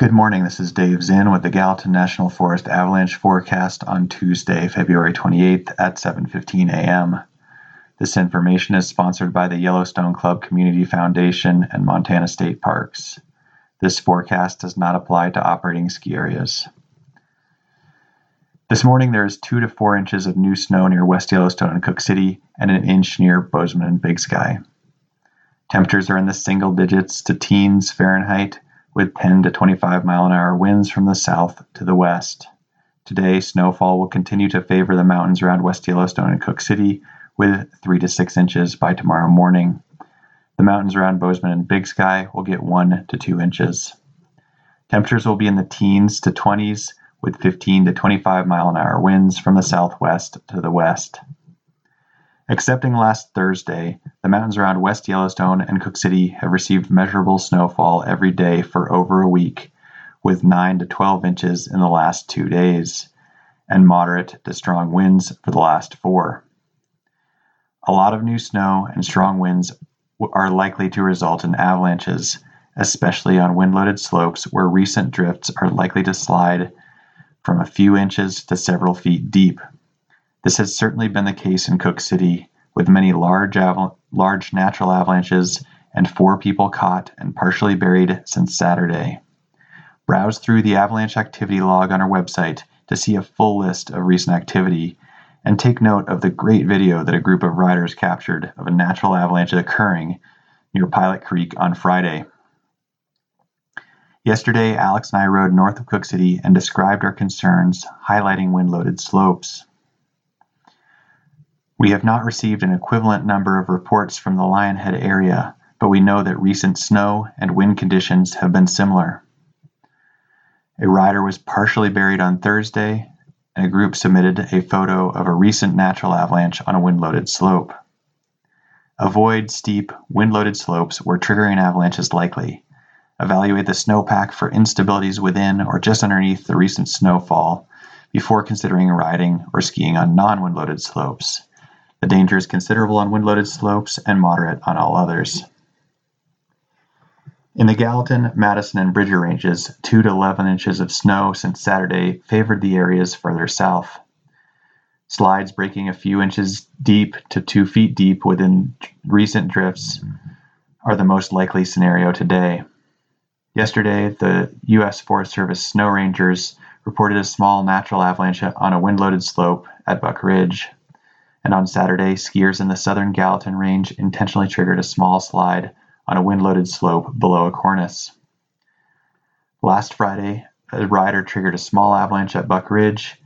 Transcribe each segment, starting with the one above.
Good morning. This is Dave Zinn with the Gallatin National Forest avalanche forecast on Tuesday, February 28th at 7:15 a.m. This information is sponsored by the Yellowstone Club Community Foundation and Montana State Parks. This forecast does not apply to operating ski areas. This morning there is 2 to 4 inches of new snow near West Yellowstone and Cooke City and an inch near Bozeman and Big Sky. Temperatures are in the single digits to teens Fahrenheit with 10 to 25 mile an hour winds from the south to the west. Today, snowfall will continue to favor the mountains around West Yellowstone and Cooke City with 3 to 6 inches by tomorrow morning. The mountains around Bozeman and Big Sky will get 1 to 2 inches. Temperatures will be in the teens to 20s with 15 to 25 mile an hour winds from the southwest to the west. Excepting last Thursday, the mountains around West Yellowstone and Cooke City have received measurable snowfall every day for over a week, with 9 to 12 inches in the last two days, and moderate to strong winds for the last four. A lot of new snow and strong winds are likely to result in avalanches, especially on wind loaded slopes where recent drifts are likely to slide from a few inches to several feet deep. This has certainly been the case in Cooke City, with many large, aval- large natural avalanches and four people caught and partially buried since Saturday. Browse through the avalanche activity log on our website to see a full list of recent activity and take note of the great video that a group of riders captured of a natural avalanche occurring near Pilot Creek on Friday. Yesterday, Alex and I rode north of Cooke City and described our concerns, highlighting wind loaded slopes. We have not received an equivalent number of reports from the Lionhead area, but we know that recent snow and wind conditions have been similar. A rider was partially buried on Thursday, and a group submitted a photo of a recent natural avalanche on a wind loaded slope. Avoid steep, wind loaded slopes where triggering avalanche is likely. Evaluate the snowpack for instabilities within or just underneath the recent snowfall before considering riding or skiing on non wind loaded slopes. The danger is considerable on wind-loaded slopes and moderate on all others. In the Gallatin, Madison, and Bridger ranges, 2 to 11 inches of snow since Saturday favored the areas further south. Slides breaking a few inches deep to 2 feet deep within recent drifts are the most likely scenario today. Yesterday, the U.S. Forest Service snow rangers reported a small natural avalanche on a wind loaded slope at Buck Ridge and on Saturday, skiers in the southern Gallatin Range intentionally triggered a small slide on a wind loaded slope below a cornice. Last Friday, a rider triggered a small avalanche at Buck Ridge,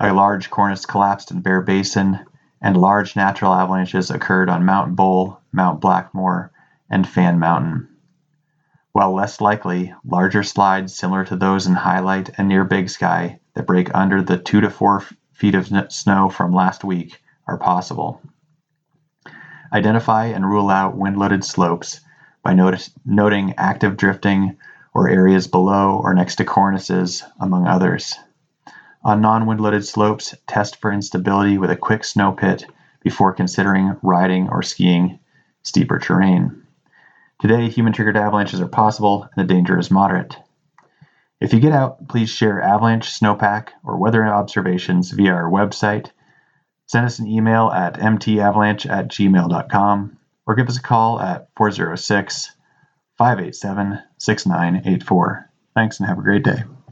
a large cornice collapsed in Bear Basin, and large natural avalanches occurred on Mount Bull, Mount Blackmore, and Fan Mountain. While less likely, larger slides similar to those in Hyalite and near Big Sky that break under the 2 to 4 feet of snow from last week are possible. Identify and rule out wind-loaded slopes by notice, noting active drifting or areas below or next to cornices, among others. On non-wind-loaded slopes, test for instability with a quick snow pit before considering riding or skiing steeper terrain. Today, human-triggered avalanches are possible and the danger is moderate. If you get out, please share avalanche, snowpack, or weather observations via our website Send us an email at mtavalanche at gmail.com or give us a call at 406 587 6984. Thanks and have a great day.